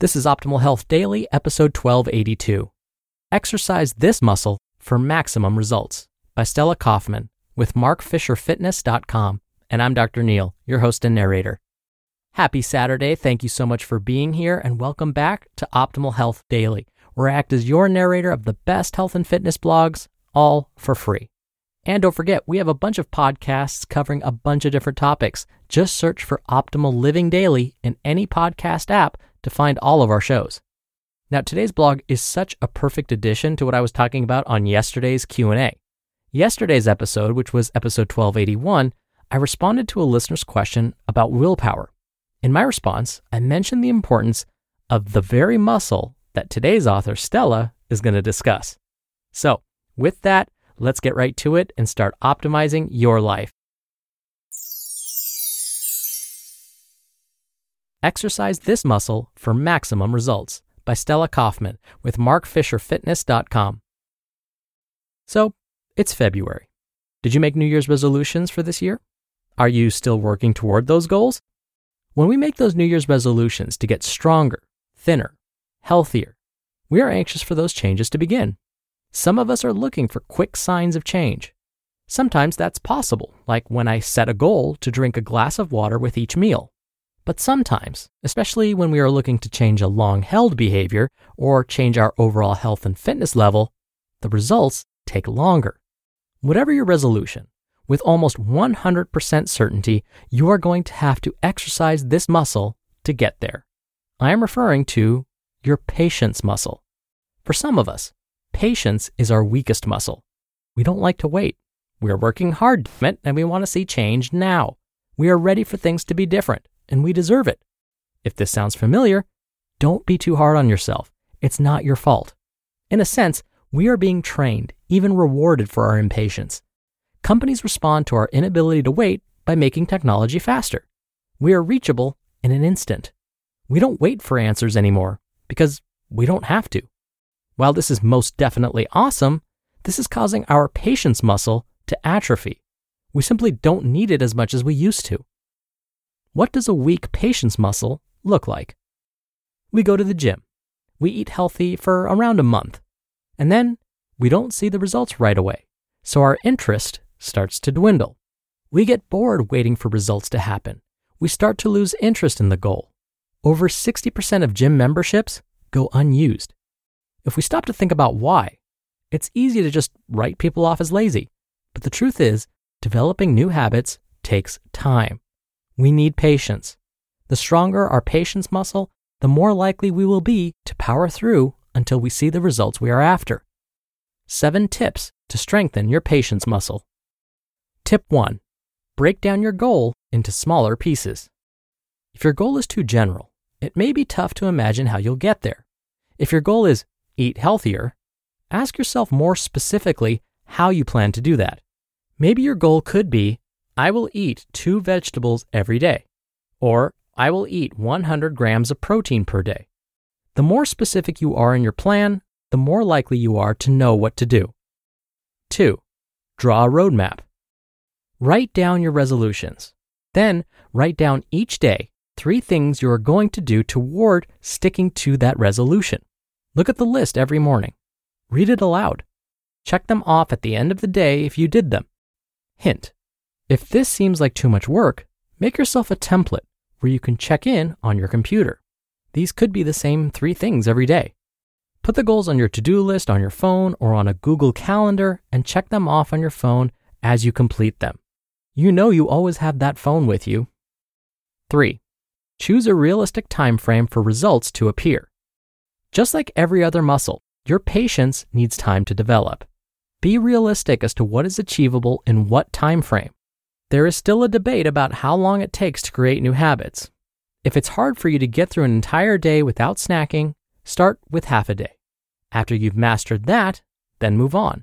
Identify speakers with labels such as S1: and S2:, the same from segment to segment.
S1: This is Optimal Health Daily, episode 1282. Exercise this muscle for maximum results by Stella Kaufman with markfisherfitness.com. And I'm Dr. Neal, your host and narrator. Happy Saturday. Thank you so much for being here and welcome back to Optimal Health Daily, where I act as your narrator of the best health and fitness blogs, all for free. And don't forget, we have a bunch of podcasts covering a bunch of different topics. Just search for Optimal Living Daily in any podcast app to find all of our shows. Now, today's blog is such a perfect addition to what I was talking about on yesterday's Q&A. Yesterday's episode, which was episode 1281, I responded to a listener's question about willpower. In my response, I mentioned the importance of the very muscle that today's author, Stella, is going to discuss. So, with that, let's get right to it and start optimizing your life. Exercise this muscle for maximum results by Stella Kaufman with markfisherfitness.com. So, it's February. Did you make New Year's resolutions for this year? Are you still working toward those goals? When we make those New Year's resolutions to get stronger, thinner, healthier, we are anxious for those changes to begin. Some of us are looking for quick signs of change. Sometimes that's possible, like when I set a goal to drink a glass of water with each meal. But sometimes, especially when we are looking to change a long held behavior or change our overall health and fitness level, the results take longer. Whatever your resolution, with almost 100% certainty, you are going to have to exercise this muscle to get there. I am referring to your patience muscle. For some of us, patience is our weakest muscle. We don't like to wait. We are working hard and we want to see change now. We are ready for things to be different and we deserve it. If this sounds familiar, don't be too hard on yourself. It's not your fault. In a sense, we are being trained, even rewarded for our impatience. Companies respond to our inability to wait by making technology faster. We are reachable in an instant. We don't wait for answers anymore because we don't have to. While this is most definitely awesome, this is causing our patience muscle to atrophy. We simply don't need it as much as we used to. What does a weak patience muscle look like? We go to the gym. We eat healthy for around a month. And then we don't see the results right away. So our interest starts to dwindle. We get bored waiting for results to happen. We start to lose interest in the goal. Over 60% of gym memberships go unused. If we stop to think about why, it's easy to just write people off as lazy. But the truth is, developing new habits takes time. We need patience. The stronger our patience muscle, the more likely we will be to power through until we see the results we are after. Seven tips to strengthen your patience muscle. Tip 1 Break down your goal into smaller pieces. If your goal is too general, it may be tough to imagine how you'll get there. If your goal is eat healthier, ask yourself more specifically how you plan to do that. Maybe your goal could be I will eat two vegetables every day, or I will eat 100 grams of protein per day. The more specific you are in your plan, the more likely you are to know what to do. 2. Draw a roadmap. Write down your resolutions. Then write down each day three things you are going to do toward sticking to that resolution. Look at the list every morning. Read it aloud. Check them off at the end of the day if you did them. Hint If this seems like too much work, make yourself a template where you can check in on your computer. These could be the same three things every day. Put the goals on your to do list on your phone or on a Google Calendar and check them off on your phone as you complete them. You know you always have that phone with you. 3. Choose a realistic time frame for results to appear. Just like every other muscle, your patience needs time to develop. Be realistic as to what is achievable in what time frame. There is still a debate about how long it takes to create new habits. If it's hard for you to get through an entire day without snacking, start with half a day. After you've mastered that, then move on.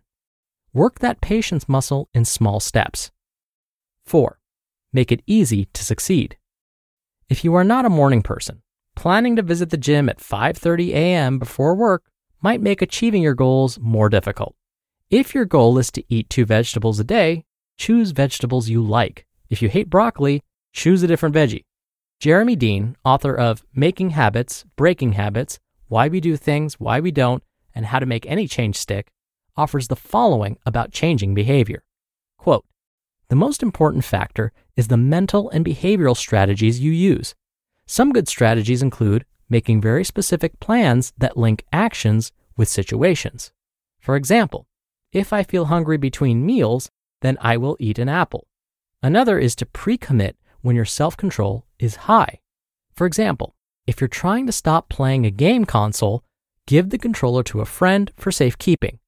S1: Work that patience muscle in small steps. 4. Make it easy to succeed. If you are not a morning person, planning to visit the gym at 5:30 a.m. before work might make achieving your goals more difficult. If your goal is to eat two vegetables a day, choose vegetables you like. If you hate broccoli, choose a different veggie. Jeremy Dean, author of Making Habits, Breaking Habits, Why We Do Things, Why We Don't, and How to Make Any Change Stick, offers the following about changing behavior. Quote, the most important factor is the mental and behavioral strategies you use. Some good strategies include making very specific plans that link actions with situations. For example, if I feel hungry between meals, then I will eat an apple. Another is to pre commit when your self control is high. For example, if you're trying to stop playing a game console, give the controller to a friend for safekeeping.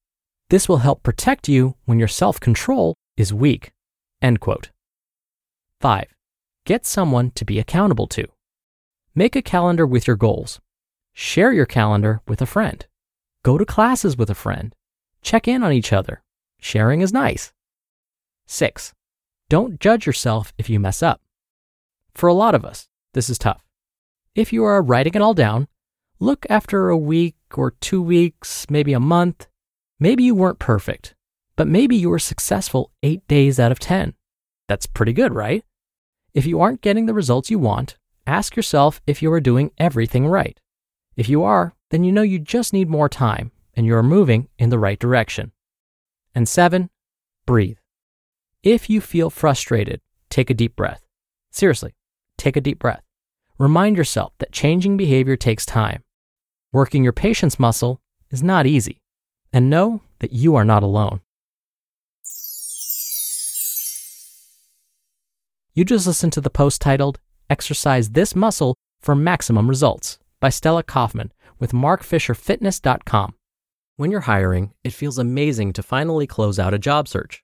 S1: This will help protect you when your self control is weak. End quote. 5. Get someone to be accountable to. Make a calendar with your goals. Share your calendar with a friend. Go to classes with a friend. Check in on each other. Sharing is nice. 6. Don't judge yourself if you mess up. For a lot of us, this is tough. If you are writing it all down, look after a week or two weeks, maybe a month. Maybe you weren't perfect, but maybe you were successful eight days out of 10. That's pretty good, right? If you aren't getting the results you want, ask yourself if you are doing everything right. If you are, then you know you just need more time and you are moving in the right direction. And seven, breathe. If you feel frustrated, take a deep breath. Seriously, take a deep breath. Remind yourself that changing behavior takes time. Working your patience muscle is not easy. And know that you are not alone. You just listened to the post titled Exercise This Muscle for Maximum Results by Stella Kaufman with markfisherfitness.com. When you're hiring, it feels amazing to finally close out a job search.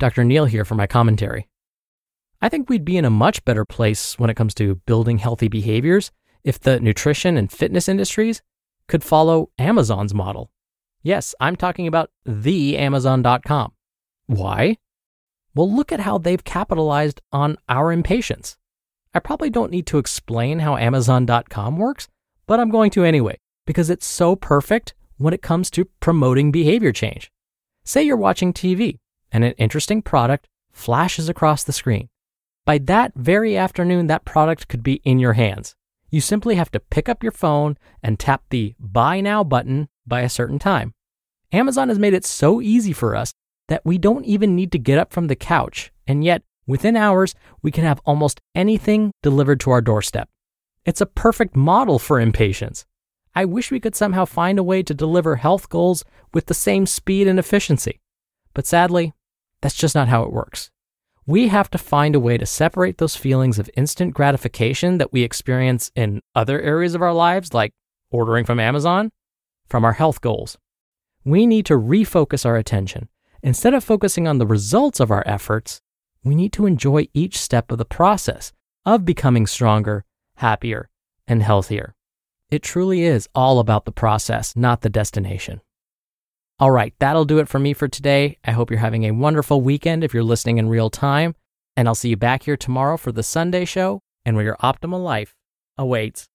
S1: Dr. Neal here for my commentary. I think we'd be in a much better place when it comes to building healthy behaviors if the nutrition and fitness industries could follow Amazon's model. Yes, I'm talking about the Amazon.com. Why? Well, look at how they've capitalized on our impatience. I probably don't need to explain how Amazon.com works, but I'm going to anyway, because it's so perfect when it comes to promoting behavior change. Say you're watching TV and an interesting product flashes across the screen. By that very afternoon, that product could be in your hands. You simply have to pick up your phone and tap the Buy Now button by a certain time. Amazon has made it so easy for us that we don't even need to get up from the couch, and yet within hours, we can have almost anything delivered to our doorstep. It's a perfect model for impatience. I wish we could somehow find a way to deliver health goals with the same speed and efficiency. But sadly, that's just not how it works. We have to find a way to separate those feelings of instant gratification that we experience in other areas of our lives, like ordering from Amazon, from our health goals. We need to refocus our attention. Instead of focusing on the results of our efforts, we need to enjoy each step of the process of becoming stronger, happier, and healthier. It truly is all about the process, not the destination. All right, that'll do it for me for today. I hope you're having a wonderful weekend if you're listening in real time. And I'll see you back here tomorrow for the Sunday show and where your optimal life awaits.